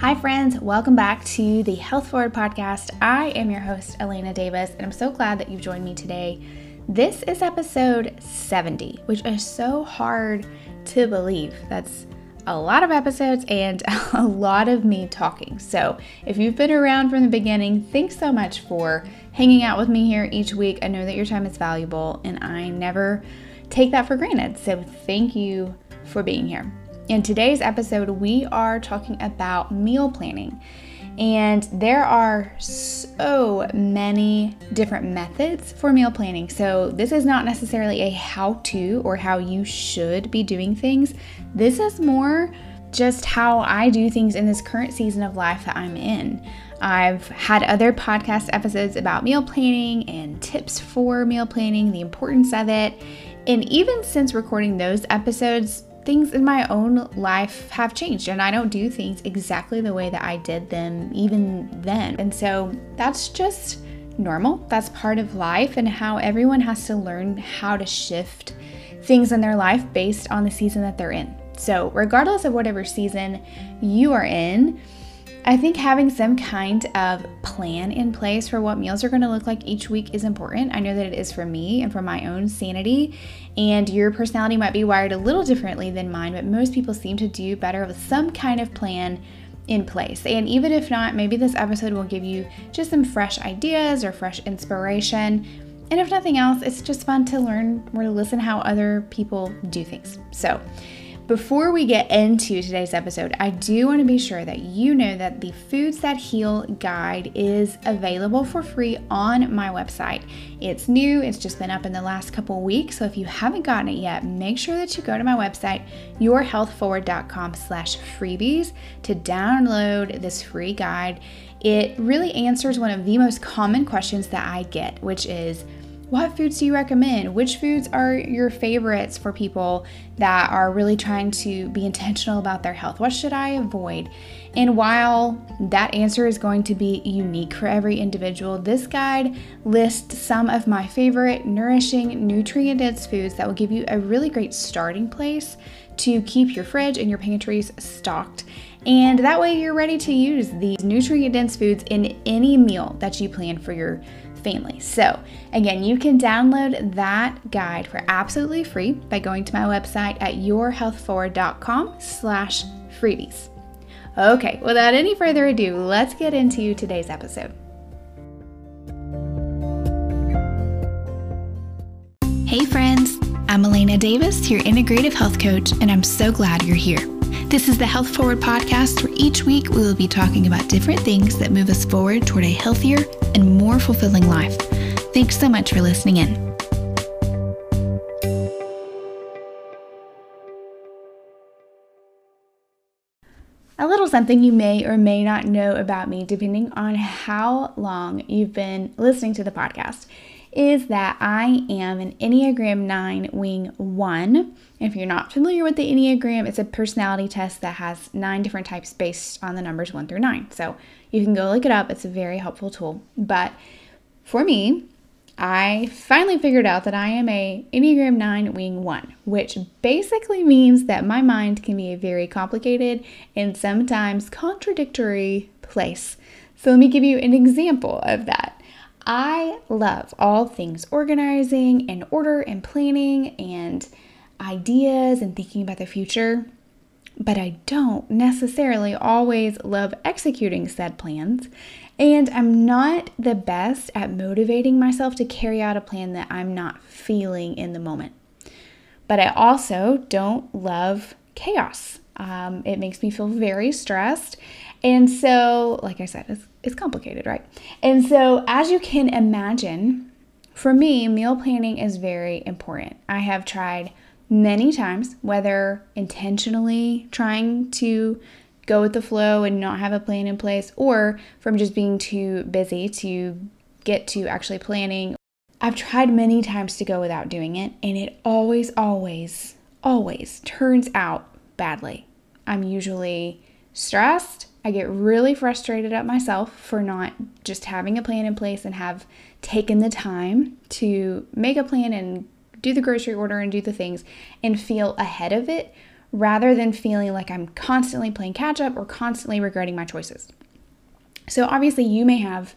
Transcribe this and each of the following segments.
Hi, friends. Welcome back to the Health Forward podcast. I am your host, Elena Davis, and I'm so glad that you've joined me today. This is episode 70, which is so hard to believe. That's a lot of episodes and a lot of me talking. So, if you've been around from the beginning, thanks so much for hanging out with me here each week. I know that your time is valuable and I never take that for granted. So, thank you for being here. In today's episode, we are talking about meal planning. And there are so many different methods for meal planning. So, this is not necessarily a how to or how you should be doing things. This is more just how I do things in this current season of life that I'm in. I've had other podcast episodes about meal planning and tips for meal planning, the importance of it. And even since recording those episodes, things in my own life have changed and I don't do things exactly the way that I did them even then. And so that's just normal. That's part of life and how everyone has to learn how to shift things in their life based on the season that they're in. So, regardless of whatever season you are in, I think having some kind of plan in place for what meals are going to look like each week is important. I know that it is for me and for my own sanity. And your personality might be wired a little differently than mine, but most people seem to do better with some kind of plan in place. And even if not, maybe this episode will give you just some fresh ideas or fresh inspiration. And if nothing else, it's just fun to learn or to listen how other people do things. So, before we get into today's episode, I do want to be sure that you know that the Foods That Heal guide is available for free on my website. It's new, it's just been up in the last couple weeks, so if you haven't gotten it yet, make sure that you go to my website, yourhealthforward.com slash freebies to download this free guide. It really answers one of the most common questions that I get, which is, what foods do you recommend? Which foods are your favorites for people that are really trying to be intentional about their health? What should I avoid? And while that answer is going to be unique for every individual, this guide lists some of my favorite nourishing, nutrient dense foods that will give you a really great starting place to keep your fridge and your pantries stocked. And that way, you're ready to use these nutrient dense foods in any meal that you plan for your family. So, again, you can download that guide for absolutely free by going to my website at yourhealthforward.com slash freebies. Okay, without any further ado, let's get into today's episode. Hey friends, I'm Elena Davis, your integrative health coach, and I'm so glad you're here. This is the Health Forward podcast, where each week we will be talking about different things that move us forward toward a healthier and more fulfilling life. Thanks so much for listening in. A little something you may or may not know about me, depending on how long you've been listening to the podcast is that I am an Enneagram 9 wing 1. If you're not familiar with the Enneagram, it's a personality test that has nine different types based on the numbers 1 through 9. So you can go look it up, it's a very helpful tool. But for me, I finally figured out that I am a Enneagram 9 wing 1, which basically means that my mind can be a very complicated and sometimes contradictory place. So let me give you an example of that. I love all things organizing and order and planning and ideas and thinking about the future, but I don't necessarily always love executing said plans. And I'm not the best at motivating myself to carry out a plan that I'm not feeling in the moment. But I also don't love chaos. Um, it makes me feel very stressed. And so, like I said, it's it's complicated, right? And so, as you can imagine, for me, meal planning is very important. I have tried many times, whether intentionally trying to go with the flow and not have a plan in place, or from just being too busy to get to actually planning. I've tried many times to go without doing it, and it always, always, always turns out badly. I'm usually stressed I get really frustrated at myself for not just having a plan in place and have taken the time to make a plan and do the grocery order and do the things and feel ahead of it rather than feeling like I'm constantly playing catch up or constantly regretting my choices. So, obviously, you may have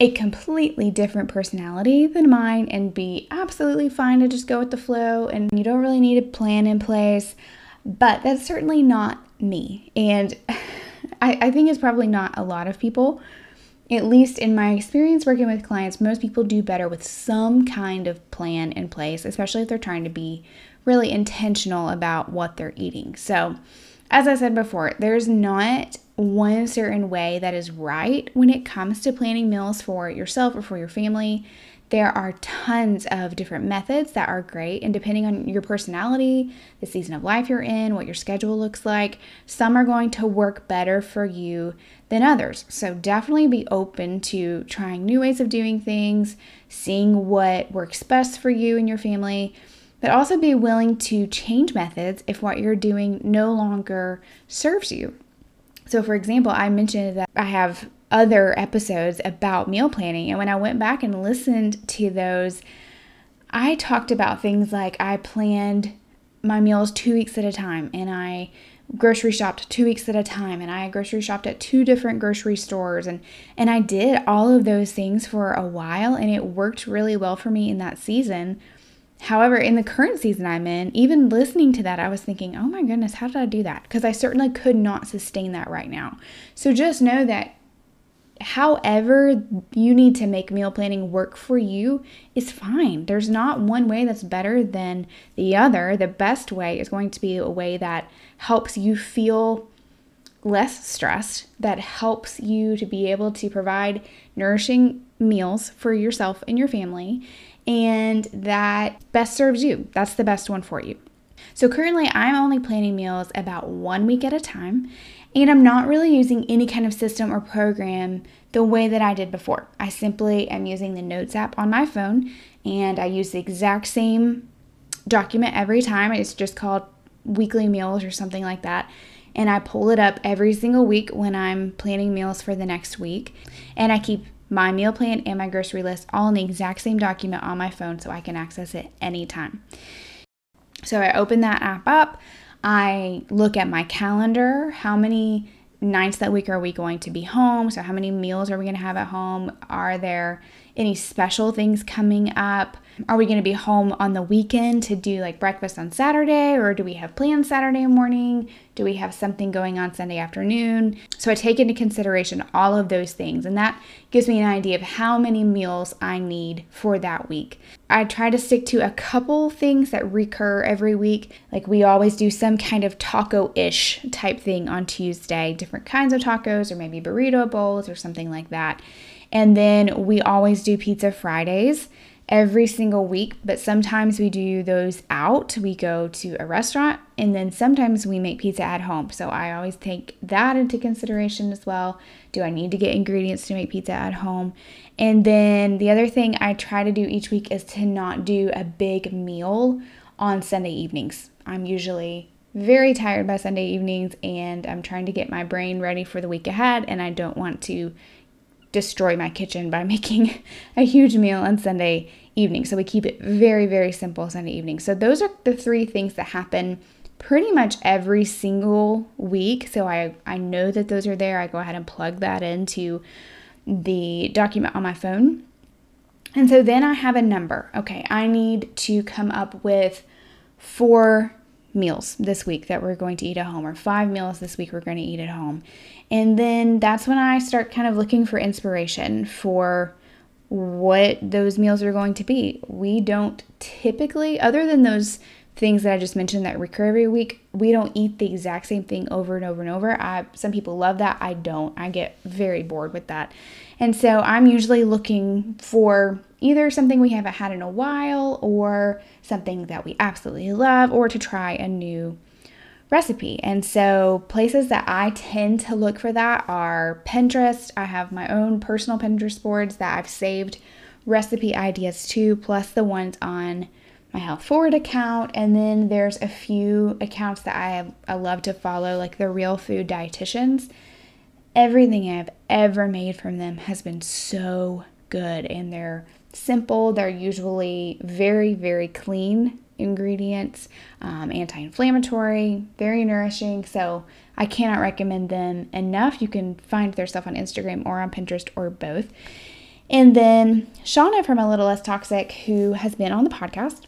a completely different personality than mine and be absolutely fine to just go with the flow and you don't really need a plan in place. But that's certainly not me. And I, I think it's probably not a lot of people. At least in my experience working with clients, most people do better with some kind of plan in place, especially if they're trying to be really intentional about what they're eating. So, as I said before, there's not one certain way that is right when it comes to planning meals for yourself or for your family. There are tons of different methods that are great, and depending on your personality, the season of life you're in, what your schedule looks like, some are going to work better for you than others. So, definitely be open to trying new ways of doing things, seeing what works best for you and your family but also be willing to change methods if what you're doing no longer serves you. So, for example, I mentioned that I have other episodes about meal planning, and when I went back and listened to those, I talked about things like I planned my meals two weeks at a time, and I grocery shopped two weeks at a time and I grocery shopped at two different grocery stores and and I did all of those things for a while and it worked really well for me in that season However, in the current season I'm in, even listening to that, I was thinking, oh my goodness, how did I do that? Because I certainly could not sustain that right now. So just know that however you need to make meal planning work for you is fine. There's not one way that's better than the other. The best way is going to be a way that helps you feel less stressed, that helps you to be able to provide nourishing meals for yourself and your family and that best serves you. That's the best one for you. So currently, I'm only planning meals about one week at a time, and I'm not really using any kind of system or program the way that I did before. I simply am using the Notes app on my phone, and I use the exact same document every time. It's just called weekly meals or something like that. And I pull it up every single week when I'm planning meals for the next week. And I keep my meal plan and my grocery list all in the exact same document on my phone so I can access it anytime. So I open that app up. I look at my calendar. How many nights that week are we going to be home? So, how many meals are we going to have at home? Are there any special things coming up? Are we going to be home on the weekend to do like breakfast on Saturday, or do we have plans Saturday morning? Do we have something going on Sunday afternoon? So I take into consideration all of those things, and that gives me an idea of how many meals I need for that week. I try to stick to a couple things that recur every week. Like we always do some kind of taco ish type thing on Tuesday, different kinds of tacos, or maybe burrito bowls, or something like that. And then we always do Pizza Fridays every single week, but sometimes we do those out. We go to a restaurant and then sometimes we make pizza at home. So I always take that into consideration as well. Do I need to get ingredients to make pizza at home? And then the other thing I try to do each week is to not do a big meal on Sunday evenings. I'm usually very tired by Sunday evenings and I'm trying to get my brain ready for the week ahead and I don't want to destroy my kitchen by making a huge meal on Sunday evening. So we keep it very, very simple Sunday evening. So those are the three things that happen pretty much every single week. So I, I know that those are there. I go ahead and plug that into the document on my phone. And so then I have a number. Okay, I need to come up with four meals this week that we're going to eat at home, or five meals this week we're going to eat at home. And then that's when I start kind of looking for inspiration for what those meals are going to be. We don't typically, other than those things that I just mentioned that recur every week, we don't eat the exact same thing over and over and over. I some people love that. I don't. I get very bored with that. And so I'm usually looking for either something we haven't had in a while or something that we absolutely love or to try a new recipe. And so places that I tend to look for that are Pinterest. I have my own personal Pinterest boards that I've saved recipe ideas to, plus the ones on my Health Forward account. And then there's a few accounts that I have I love to follow, like the Real Food Dietitians. Everything I've ever made from them has been so good and they're simple. They're usually very, very clean ingredients, um, anti inflammatory, very nourishing. So I cannot recommend them enough. You can find their stuff on Instagram or on Pinterest or both. And then Shawna from A Little Less Toxic, who has been on the podcast,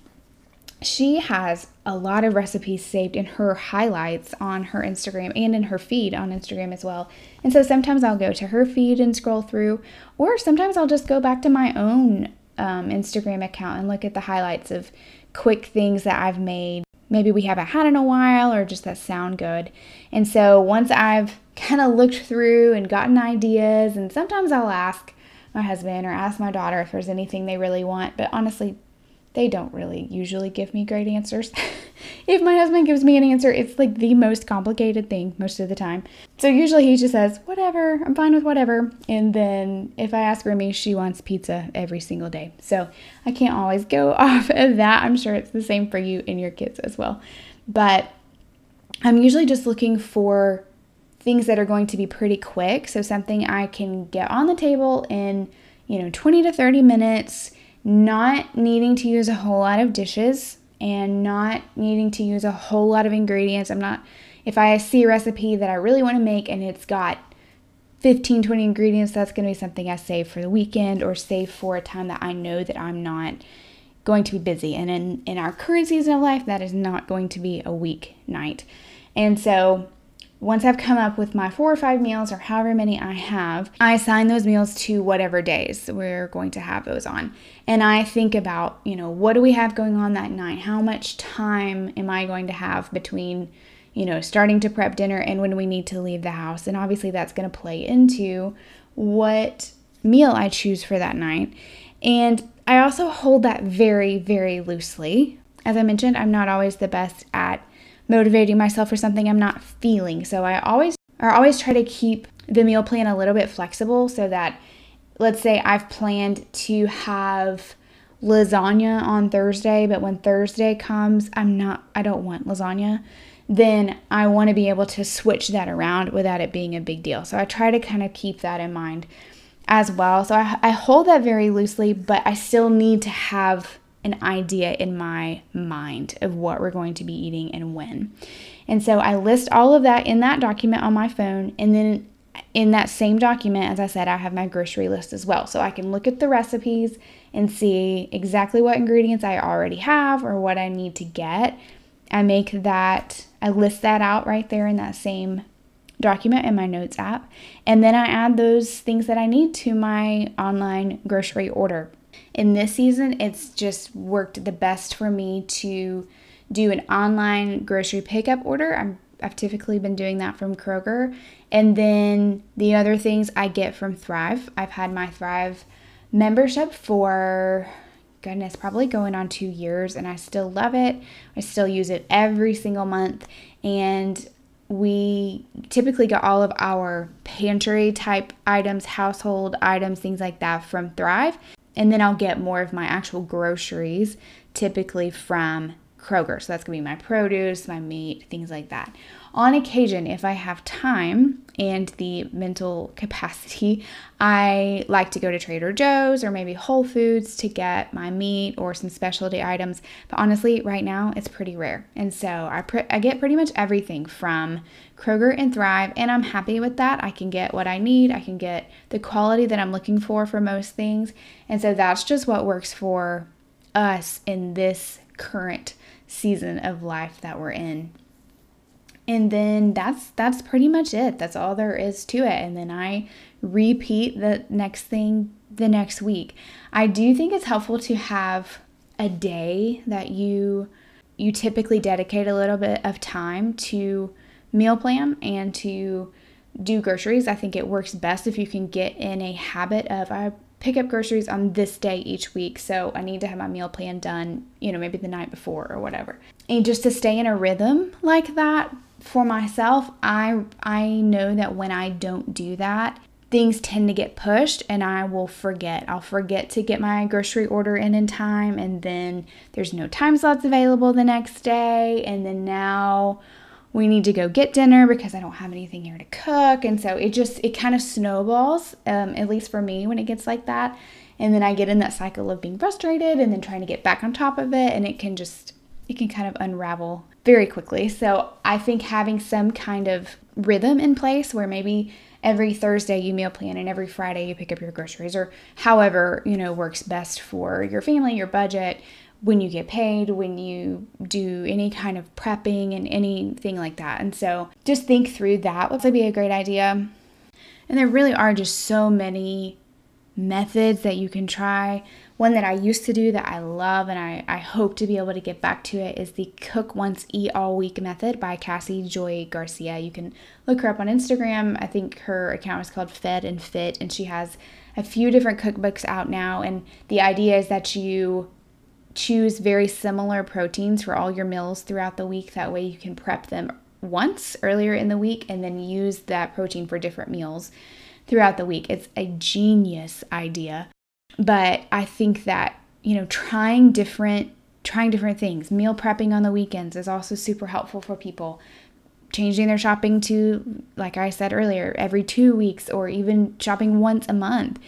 she has a lot of recipes saved in her highlights on her Instagram and in her feed on Instagram as well. And so sometimes I'll go to her feed and scroll through, or sometimes I'll just go back to my own um, Instagram account and look at the highlights of quick things that I've made. Maybe we haven't had in a while or just that sound good. And so once I've kind of looked through and gotten ideas, and sometimes I'll ask my husband or ask my daughter if there's anything they really want, but honestly, they don't really usually give me great answers. if my husband gives me an answer, it's like the most complicated thing most of the time. So usually he just says, whatever, I'm fine with whatever. And then if I ask Remy, she wants pizza every single day. So I can't always go off of that. I'm sure it's the same for you and your kids as well. But I'm usually just looking for things that are going to be pretty quick. So something I can get on the table in, you know, 20 to 30 minutes not needing to use a whole lot of dishes and not needing to use a whole lot of ingredients. I'm not, if I see a recipe that I really want to make and it's got 15, 20 ingredients, that's going to be something I save for the weekend or save for a time that I know that I'm not going to be busy. And in, in our current season of life, that is not going to be a week night. And so once I've come up with my four or five meals or however many I have, I assign those meals to whatever days we're going to have those on. And I think about, you know, what do we have going on that night? How much time am I going to have between, you know, starting to prep dinner and when we need to leave the house? And obviously that's going to play into what meal I choose for that night. And I also hold that very, very loosely. As I mentioned, I'm not always the best at motivating myself for something I'm not feeling. So I always I always try to keep the meal plan a little bit flexible so that let's say I've planned to have lasagna on Thursday, but when Thursday comes, I'm not I don't want lasagna, then I want to be able to switch that around without it being a big deal. So I try to kind of keep that in mind as well. So I, I hold that very loosely, but I still need to have an idea in my mind of what we're going to be eating and when. And so I list all of that in that document on my phone. And then in that same document, as I said, I have my grocery list as well. So I can look at the recipes and see exactly what ingredients I already have or what I need to get. I make that, I list that out right there in that same document in my notes app. And then I add those things that I need to my online grocery order in this season, it's just worked the best for me to do an online grocery pickup order. I'm I've typically been doing that from Kroger. And then the other things I get from Thrive. I've had my Thrive membership for goodness, probably going on 2 years and I still love it. I still use it every single month and we typically get all of our pantry type items, household items, things like that from Thrive. And then I'll get more of my actual groceries, typically from Kroger. So that's gonna be my produce, my meat, things like that. On occasion, if I have time and the mental capacity, I like to go to Trader Joe's or maybe Whole Foods to get my meat or some specialty items. But honestly, right now it's pretty rare. And so I, pre- I get pretty much everything from Kroger and Thrive, and I'm happy with that. I can get what I need, I can get the quality that I'm looking for for most things. And so that's just what works for us in this current season of life that we're in and then that's that's pretty much it. That's all there is to it. And then i repeat the next thing the next week. I do think it's helpful to have a day that you you typically dedicate a little bit of time to meal plan and to do groceries. I think it works best if you can get in a habit of i pick up groceries on this day each week so i need to have my meal plan done you know maybe the night before or whatever and just to stay in a rhythm like that for myself, I I know that when I don't do that, things tend to get pushed and I will forget. I'll forget to get my grocery order in in time and then there's no time slots available the next day and then now we need to go get dinner because I don't have anything here to cook. And so it just it kind of snowballs um, at least for me when it gets like that. And then I get in that cycle of being frustrated and then trying to get back on top of it. And it can just it can kind of unravel very quickly. So I think having some kind of rhythm in place where maybe every Thursday you meal plan and every Friday you pick up your groceries or however, you know, works best for your family, your budget, when you get paid, when you do any kind of prepping and anything like that. And so just think through that would be a great idea. And there really are just so many methods that you can try. One that I used to do that I love and I, I hope to be able to get back to it is the Cook Once, Eat All Week method by Cassie Joy Garcia. You can look her up on Instagram. I think her account is called Fed and Fit, and she has a few different cookbooks out now. And the idea is that you choose very similar proteins for all your meals throughout the week. That way you can prep them once earlier in the week and then use that protein for different meals throughout the week. It's a genius idea. But I think that, you know, trying different trying different things, meal prepping on the weekends is also super helpful for people. Changing their shopping to like I said earlier, every 2 weeks or even shopping once a month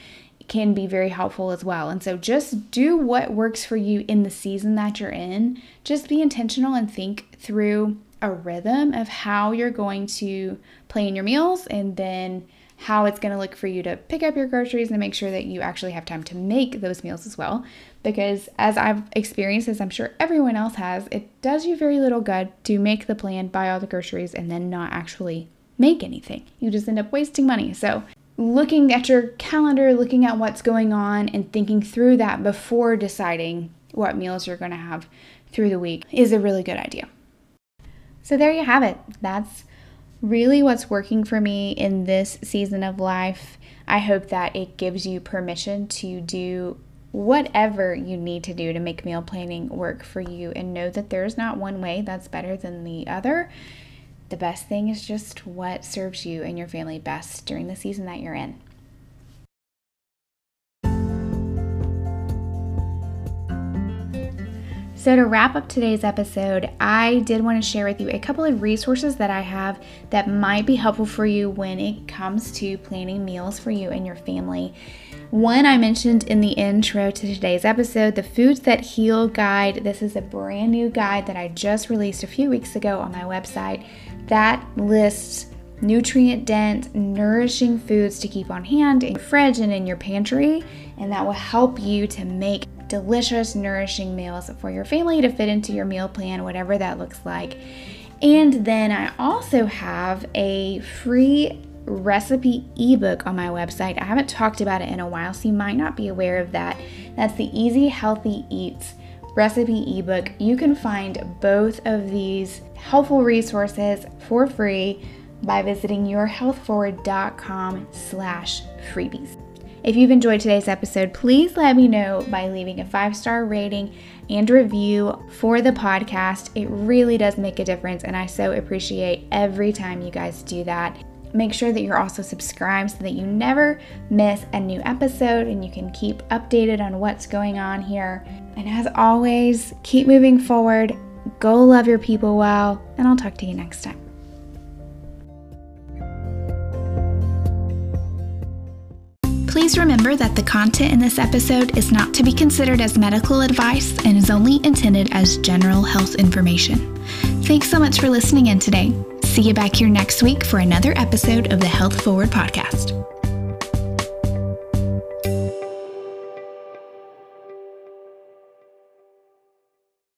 can be very helpful as well. And so just do what works for you in the season that you're in. Just be intentional and think through a rhythm of how you're going to plan your meals and then how it's going to look for you to pick up your groceries and make sure that you actually have time to make those meals as well. Because as I've experienced, as I'm sure everyone else has, it does you very little good to make the plan, buy all the groceries, and then not actually make anything. You just end up wasting money. So, looking at your calendar, looking at what's going on, and thinking through that before deciding what meals you're going to have through the week is a really good idea. So, there you have it. That's really what's working for me in this season of life. I hope that it gives you permission to do whatever you need to do to make meal planning work for you and know that there's not one way that's better than the other. The best thing is just what serves you and your family best during the season that you're in. So, to wrap up today's episode, I did want to share with you a couple of resources that I have that might be helpful for you when it comes to planning meals for you and your family. One I mentioned in the intro to today's episode, the Foods That Heal Guide. This is a brand new guide that I just released a few weeks ago on my website that lists nutrient dense, nourishing foods to keep on hand in your fridge and in your pantry, and that will help you to make delicious, nourishing meals for your family to fit into your meal plan, whatever that looks like. And then I also have a free recipe ebook on my website. I haven't talked about it in a while, so you might not be aware of that. That's the Easy Healthy Eats recipe ebook. You can find both of these helpful resources for free by visiting yourhealthforward.com slash freebies. If you've enjoyed today's episode, please let me know by leaving a five star rating and review for the podcast. It really does make a difference, and I so appreciate every time you guys do that. Make sure that you're also subscribed so that you never miss a new episode and you can keep updated on what's going on here. And as always, keep moving forward, go love your people well, and I'll talk to you next time. Please remember that the content in this episode is not to be considered as medical advice and is only intended as general health information. Thanks so much for listening in today. See you back here next week for another episode of the Health Forward Podcast.